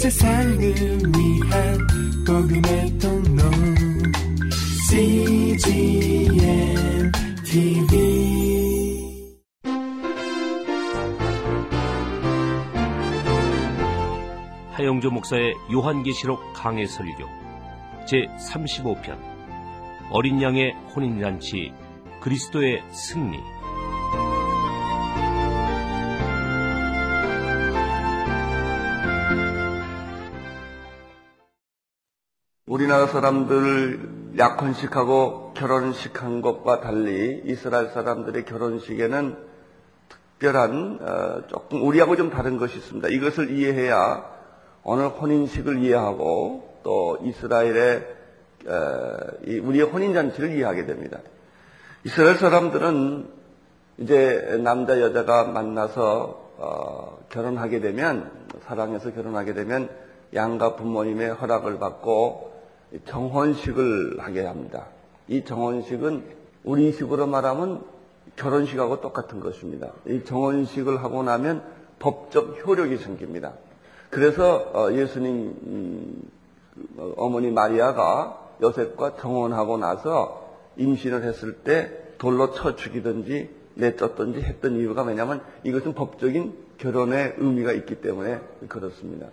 세상을 위한 복음의 통로. CGM TV 하영조 목사의 요한계시록 강해 설교 제 35편. 어린 양의 혼인잔치 그리스도의 승리 우리나라 사람들을 약혼식하고 결혼식한 것과 달리 이스라엘 사람들의 결혼식에는 특별한 어, 조금 우리하고 좀 다른 것이 있습니다. 이것을 이해해야 오늘 혼인식을 이해하고 또 이스라엘의 어, 우리의 혼인 잔치를 이해하게 됩니다. 이스라엘 사람들은 이제 남자 여자가 만나서 어, 결혼하게 되면 사랑해서 결혼하게 되면 양가 부모님의 허락을 받고 정혼식을 하게 합니다. 이 정혼식은 우리 식으로 말하면 결혼식하고 똑같은 것입니다. 이 정혼식을 하고 나면 법적 효력이 생깁니다. 그래서 어, 예수님 음, 어머니 마리아가 요셉과 정혼하고 나서 임신을 했을 때 돌로 쳐 죽이든지 내쫓든지 했던 이유가 뭐냐면 이것은 법적인 결혼의 의미가 있기 때문에 그렇습니다.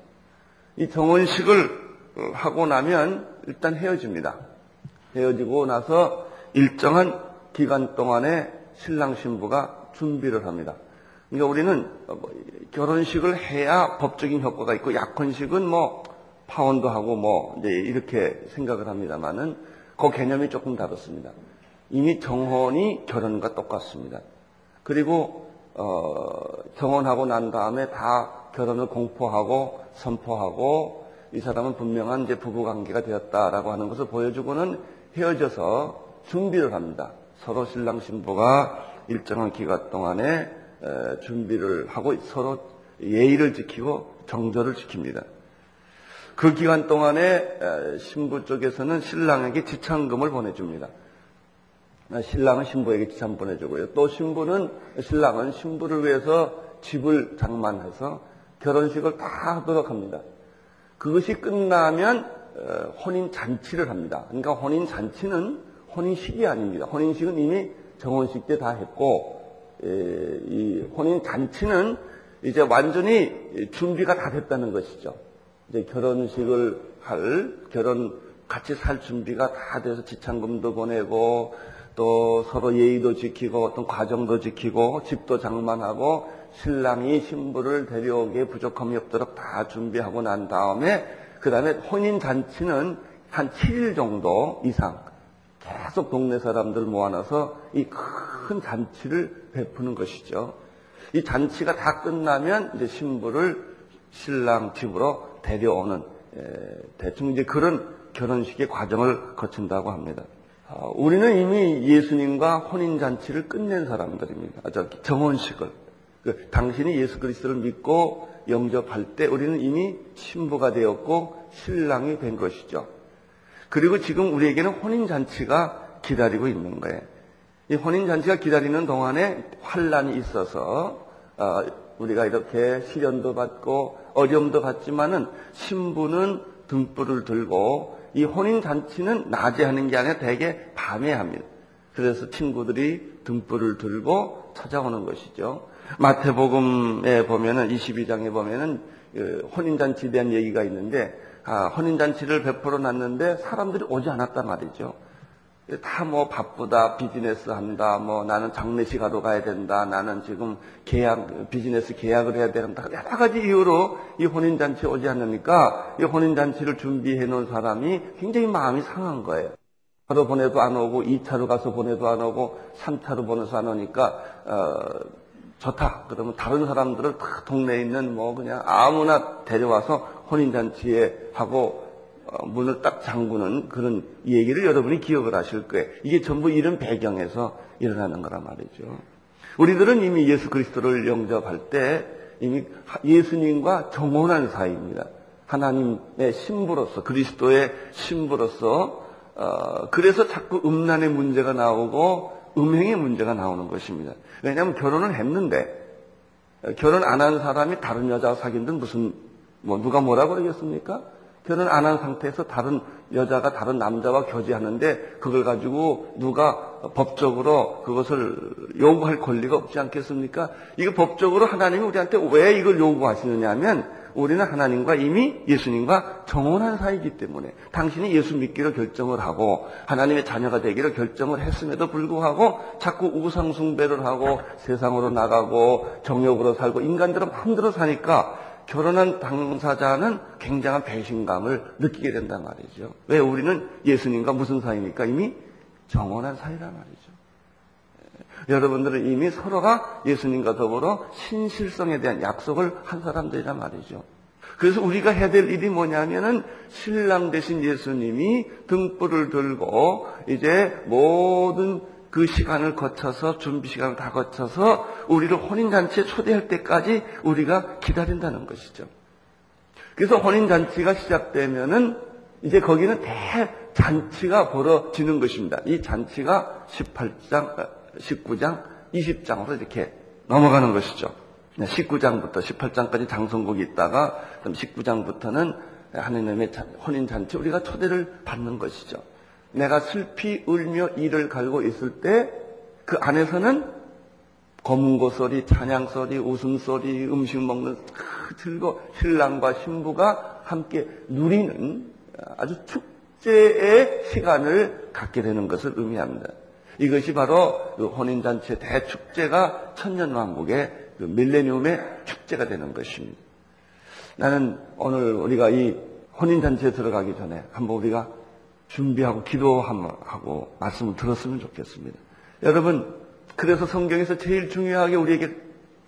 이 정혼식을 하고 나면 일단 헤어집니다. 헤어지고 나서 일정한 기간 동안에 신랑 신부가 준비를 합니다. 그러니까 우리는 뭐 결혼식을 해야 법적인 효과가 있고 약혼식은 뭐 파혼도 하고 뭐 이제 이렇게 생각을 합니다만은 그 개념이 조금 다릅니다. 이미 정혼이 결혼과 똑같습니다. 그리고 어, 정혼하고 난 다음에 다 결혼을 공포하고 선포하고 이 사람은 분명한 이제 부부 관계가 되었다라고 하는 것을 보여주고는 헤어져서 준비를 합니다. 서로 신랑 신부가 일정한 기간 동안에 준비를 하고 서로 예의를 지키고 정절을 지킵니다. 그 기간 동안에 신부 쪽에서는 신랑에게 지참금을 보내줍니다. 신랑은 신부에게 지참 보내주고요. 또 신부는 신랑은 신부를 위해서 집을 장만해서 결혼식을 다 하도록 합니다. 그것이 끝나면 어, 혼인 잔치를 합니다. 그러니까 혼인 잔치는 혼인식이 아닙니다. 혼인식은 이미 정혼식 때 다 했고 이 혼인 잔치는 이제 완전히 준비가 다 됐다는 것이죠. 이제 결혼식을 할 결혼 같이 살 준비가 다 돼서 지참금도 보내고 또 서로 예의도 지키고 어떤 과정도 지키고 집도 장만하고 신랑이 신부를 데려오기에 부족함이 없도록 다 준비하고 난 다음에 그 다음에 혼인 잔치는 한 7일 정도 이상 계속 동네 사람들 모아놔서 이 큰 잔치를 베푸는 것이죠. 이 잔치가 다 끝나면 이제 신부를 신랑 집으로 데려오는 대충 이제 그런 결혼식의 과정을 거친다고 합니다. 아, 우리는 이미 예수님과 혼인 잔치를 끝낸 사람들입니다. 정혼식을 그 당신이 예수 그리스도를 믿고 영접할 때 우리는 이미 신부가 되었고 신랑이 된 것이죠. 그리고 지금 우리에게는 혼인잔치가 기다리고 있는 거예요. 이 혼인잔치가 기다리는 동안에 환란이 있어서 어, 우리가 이렇게 시련도 받고 어려움도 받지만은 신부는 등불을 들고 이 혼인잔치는 낮에 하는 게 아니라 대개 밤에 합니다. 그래서 친구들이 등불을 들고 찾아오는 것이죠. 마태복음에 보면은 22장에 보면은 그 혼인잔치에 대한 얘기가 있는데 아, 혼인잔치를 베풀어 놨는데 사람들이 오지 않았단 말이죠. 다 뭐 바쁘다, 비즈니스 한다, 뭐 나는 장례식 하러 가야 된다, 나는 지금 계약, 비즈니스 계약을 해야 된다. 여러 가지 이유로 이 혼인잔치에 오지 않으니까 이 혼인잔치를 준비해 놓은 사람이 굉장히 마음이 상한 거예요. 하루 보내도 안 오고, 2차로 가서 보내도 안 오고, 3차로 보내서 안 오니까, 어, 좋다. 그러면 다른 사람들을 다 동네에 있는 뭐 그냥 아무나 데려와서 혼인잔치에 하고 어, 문을 딱 잠그는 그런 얘기를 여러분이 기억을 하실 거예요. 이게 전부 이런 배경에서 일어나는 거란 말이죠. 우리들은 이미 예수 그리스도를 영접할 때 이미 예수님과 정혼한 사이입니다. 하나님의 신부로서 그리스도의 신부로서 어, 그래서 자꾸 음란의 문제가 나오고 음행의 문제가 나오는 것입니다. 왜냐하면 결혼을 했는데 결혼 안 한 사람이 다른 여자와 사귄 든 무슨 뭐 누가 뭐라 그러겠습니까? 결혼 안 한 상태에서 다른 여자가 다른 남자와 교제하는데 그걸 가지고 누가 법적으로 그것을 요구할 권리가 없지 않겠습니까? 이거 법적으로 하나님이 우리한테 왜 이걸 요구하시느냐 하면 우리는 하나님과 이미 예수님과 정혼한 사이기 때문에 당신이 예수 믿기로 결정을 하고 하나님의 자녀가 되기로 결정을 했음에도 불구하고 자꾸 우상숭배를 하고 세상으로 나가고 정욕으로 살고 인간들은 마음대로 사니까 결혼한 당사자는 굉장한 배신감을 느끼게 된단 말이죠. 왜 우리는 예수님과 무슨 사이입니까? 이미 정원한 사이란 말이죠. 여러분들은 이미 서로가 예수님과 더불어 신실성에 대한 약속을 한 사람들이란 말이죠. 그래서 우리가 해야 될 일이 뭐냐면은 신랑 대신 예수님이 등불을 들고 이제 모든 그 시간을 거쳐서 준비 시간을 다 거쳐서 우리를 혼인잔치에 초대할 때까지 우리가 기다린다는 것이죠. 그래서 혼인잔치가 시작되면은 이제 거기는 대잔치가 벌어지는 것입니다. 이 잔치가 18장, 19장, 20장으로 이렇게 넘어가는 것이죠. 19장부터 18장까지 장성곡이 있다가 19장부터는 하느님의 혼인잔치 우리가 초대를 받는 것이죠. 내가 슬피 울며 이를 갈고 있을 때 그 안에서는 검은고 소리, 찬양 소리, 웃음 소리, 음식 먹는 즐거 신랑과 신부가 함께 누리는 아주 축제의 시간을 갖게 되는 것을 의미합니다. 이것이 바로 그 혼인잔치의 대축제가 천년왕국의 그 밀레니움의 축제가 되는 것입니다. 나는 오늘 우리가 이 혼인잔치에 들어가기 전에 한번 우리가 준비하고 기도하고 말씀을 들었으면 좋겠습니다. 여러분, 그래서 성경에서 제일 중요하게 우리에게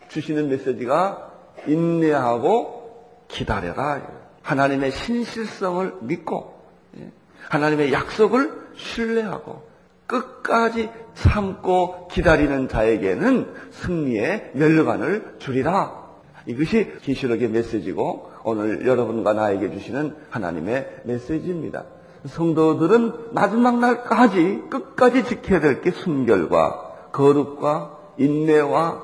주시는 메시지가 인내하고 기다려라. 하나님의 신실성을 믿고, 예, 하나님의 약속을 신뢰하고, 끝까지 참고 기다리는 자에게는 승리의 멸관을 주리라. 이것이 계시록의 메시지고 오늘 여러분과 나에게 주시는 하나님의 메시지입니다. 성도들은 마지막 날까지 끝까지 지켜야 될 게 순결과 거룩과 인내와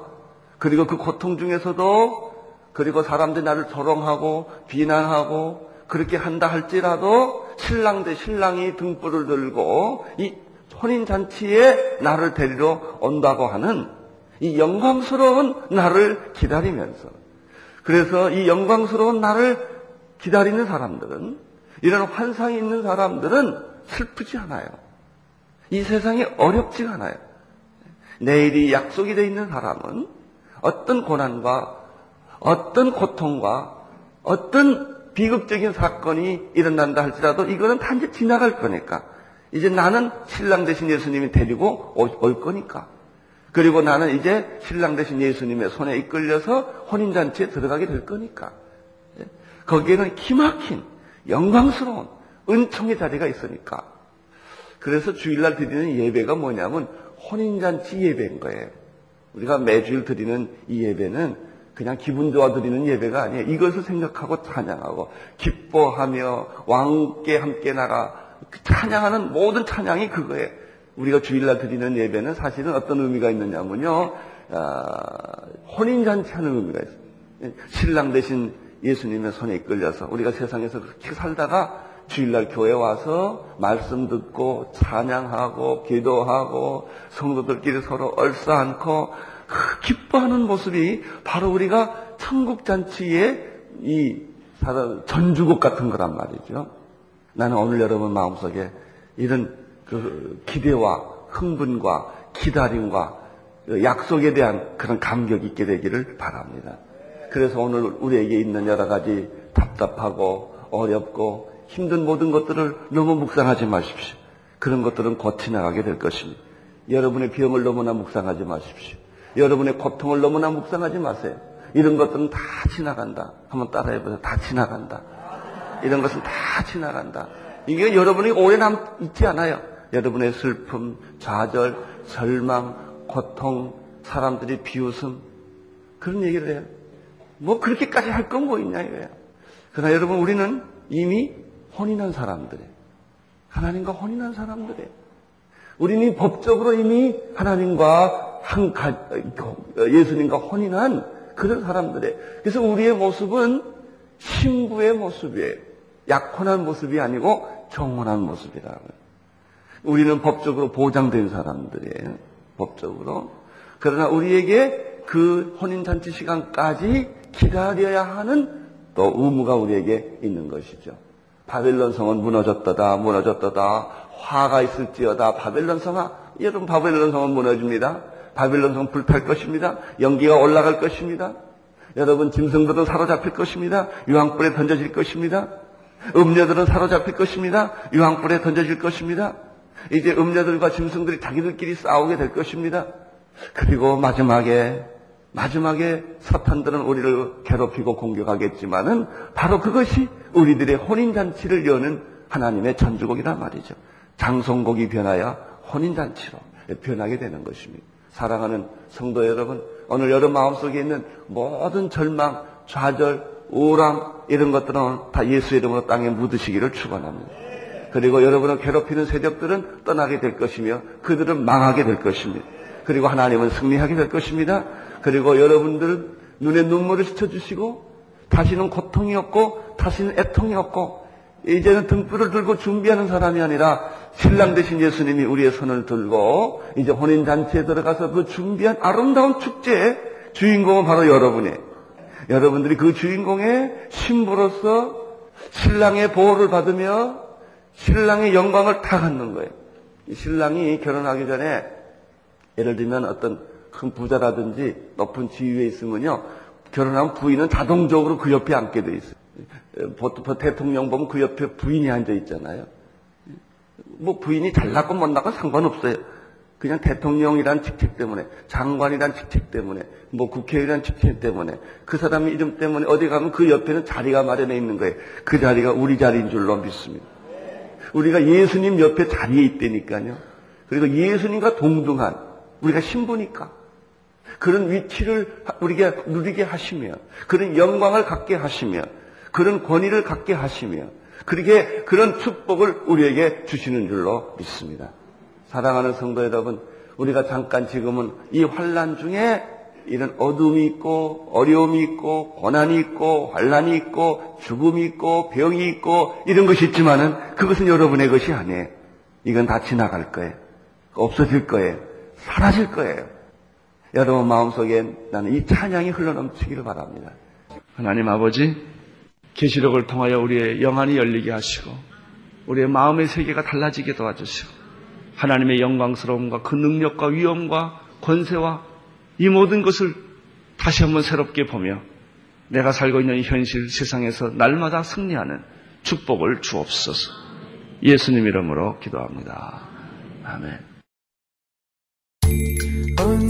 그리고 그 고통 중에서도 그리고 사람들이 나를 조롱하고 비난하고 그렇게 한다 할지라도 신랑 대 신랑이 등불을 들고 이 혼인 잔치에 나를 데리러 온다고 하는 이 영광스러운 나를 기다리면서 그래서 이 영광스러운 나를 기다리는 사람들은 이런 환상이 있는 사람들은 슬프지 않아요. 이 세상이 어렵지 않아요. 내일이 약속이 되어 있는 사람은 어떤 고난과 어떤 고통과 어떤 비극적인 사건이 일어난다 할지라도 이거는 단지 지나갈 거니까. 이제 나는 신랑 대신 예수님이 데리고 올 거니까. 그리고 나는 이제 신랑 대신 예수님의 손에 이끌려서 혼인잔치에 들어가게 될 거니까. 거기에는 기막힌 영광스러운 은총의 자리가 있으니까. 그래서 주일날 드리는 예배가 뭐냐면 혼인잔치 예배인 거예요. 우리가 매주일 드리는 이 예배는 그냥 기분 좋아 드리는 예배가 아니에요. 이것을 생각하고 찬양하고 기뻐하며 왕께 함께 나가 그 찬양하는 모든 찬양이 그거예요. 우리가 주일날 드리는 예배는 사실은 어떤 의미가 있느냐면요. 아, 혼인잔치 하는 의미가 있어요. 신랑 대신 예수님의 손에 이끌려서 우리가 세상에서 그렇게 살다가 주일날 교회 와서 말씀 듣고 찬양하고 기도하고 성도들끼리 서로 얼싸안고 기뻐하는 모습이 바로 우리가 천국 잔치의 이 전주곡 같은 거란 말이죠. 나는 오늘 여러분 마음속에 이런 그 기대와 흥분과 기다림과 약속에 대한 그런 감격이 있게 되기를 바랍니다. 그래서 오늘 우리에게 있는 여러 가지 답답하고 어렵고 힘든 모든 것들을 너무 묵상하지 마십시오. 그런 것들은 곧 지나가게 될 것입니다. 여러분의 병을 너무나 묵상하지 마십시오. 여러분의 고통을 너무나 묵상하지 마세요. 이런 것들은 다 지나간다. 한번 따라해보세요. 다 지나간다. 이런 것은 다 지나간다. 이게 여러분이 오래 남 있지 않아요. 여러분의 슬픔, 좌절, 절망, 고통, 사람들이 비웃음 그런 얘기를 해요. 뭐 그렇게까지 할 건 뭐 있냐 이거예요. 그러나 여러분 우리는 이미 혼인한 사람들이에요. 하나님과 혼인한 사람들이에요. 우리는 법적으로 이미 하나님과 한 가, 예수님과 혼인한 그런 사람들이에요. 그래서 우리의 모습은 신부의 모습이에요. 약혼한 모습이 아니고 정혼한 모습이라고요. 우리는 법적으로 보장된 사람들이에요. 법적으로. 그러나 우리에게 그 혼인잔치 시간까지 기다려야 하는 또 의무가 우리에게 있는 것이죠. 바벨론 성은 무너졌다다, 무너졌다다, 화가 있을지어다, 바벨론 성아, 여러분 바벨론 성은 무너집니다. 바벨론 성 불탈 것입니다. 연기가 올라갈 것입니다. 여러분 짐승들은 사로잡힐 것입니다. 유황불에 던져질 것입니다. 음녀들은 사로잡힐 것입니다. 유황불에 던져질 것입니다. 이제 음녀들과 짐승들이 자기들끼리 싸우게 될 것입니다. 그리고 마지막에 마지막에 사탄들은 우리를 괴롭히고 공격하겠지만은 바로 그것이 우리들의 혼인잔치를 여는 하나님의 전주곡이란 말이죠. 장송곡이 변하여 혼인잔치로 변하게 되는 것입니다. 사랑하는 성도 여러분, 오늘 여러분 마음속에 있는 모든 절망, 좌절, 우울함 이런 것들은 다 예수 이름으로 땅에 묻으시기를 축원합니다. 그리고 여러분을 괴롭히는 세력들은 떠나게 될 것이며 그들은 망하게 될 것입니다. 그리고 하나님은 승리하게 될 것입니다. 그리고 여러분들 눈에 눈물을 씻어주시고 다시는 고통이 없고 다시는 애통이 없고 이제는 등불을 들고 준비하는 사람이 아니라 신랑 대신 예수님이 우리의 손을 들고 이제 혼인잔치에 들어가서 그 준비한 아름다운 축제의 주인공은 바로 여러분이에요. 여러분들이 그 주인공의 신부로서 신랑의 보호를 받으며 신랑의 영광을 타 갖는 거예요. 신랑이 결혼하기 전에 예를 들면 어떤 큰 부자라든지 높은 지위에 있으면요. 결혼하면 부인은 자동적으로 그 옆에 앉게 돼 있어요. 보통 대통령 보면 그 옆에 부인이 앉아 있잖아요. 뭐 부인이 잘났고 못났고 상관없어요. 그냥 대통령이란 직책 때문에, 장관이란 직책 때문에, 뭐 국회의원 직책 때문에, 그 사람의 이름 때문에 어디 가면 그 옆에는 자리가 마련해 있는 거예요. 그 자리가 우리 자리인 줄로 믿습니다. 우리가 예수님 옆에 자리에 있다니까요. 그리고 예수님과 동등한, 우리가 신부니까. 그런 위치를 우리에게 누리게 하시며 그런 영광을 갖게 하시며 그런 권위를 갖게 하시며 그렇게 그런 축복을 우리에게 주시는 줄로 믿습니다. 사랑하는 성도 여러분, 우리가 잠깐 지금은 이 환란 중에 이런 어둠이 있고 어려움이 있고 고난이 있고 환란이 있고 죽음이 있고 병이 있고 이런 것이 있지만은 그것은 여러분의 것이 아니에요. 이건 다 지나갈 거예요. 없어질 거예요. 사라질 거예요. 여러분 마음속에 나는 이 찬양이 흘러넘치기를 바랍니다. 하나님 아버지, 계시록을 통하여 우리의 영안이 열리게 하시고 우리의 마음의 세계가 달라지게 도와주시고 하나님의 영광스러움과 그 능력과 위엄과 권세와 이 모든 것을 다시 한번 새롭게 보며 내가 살고 있는 현실 세상에서 날마다 승리하는 축복을 주옵소서. 예수님 이름으로 기도합니다. 아멘.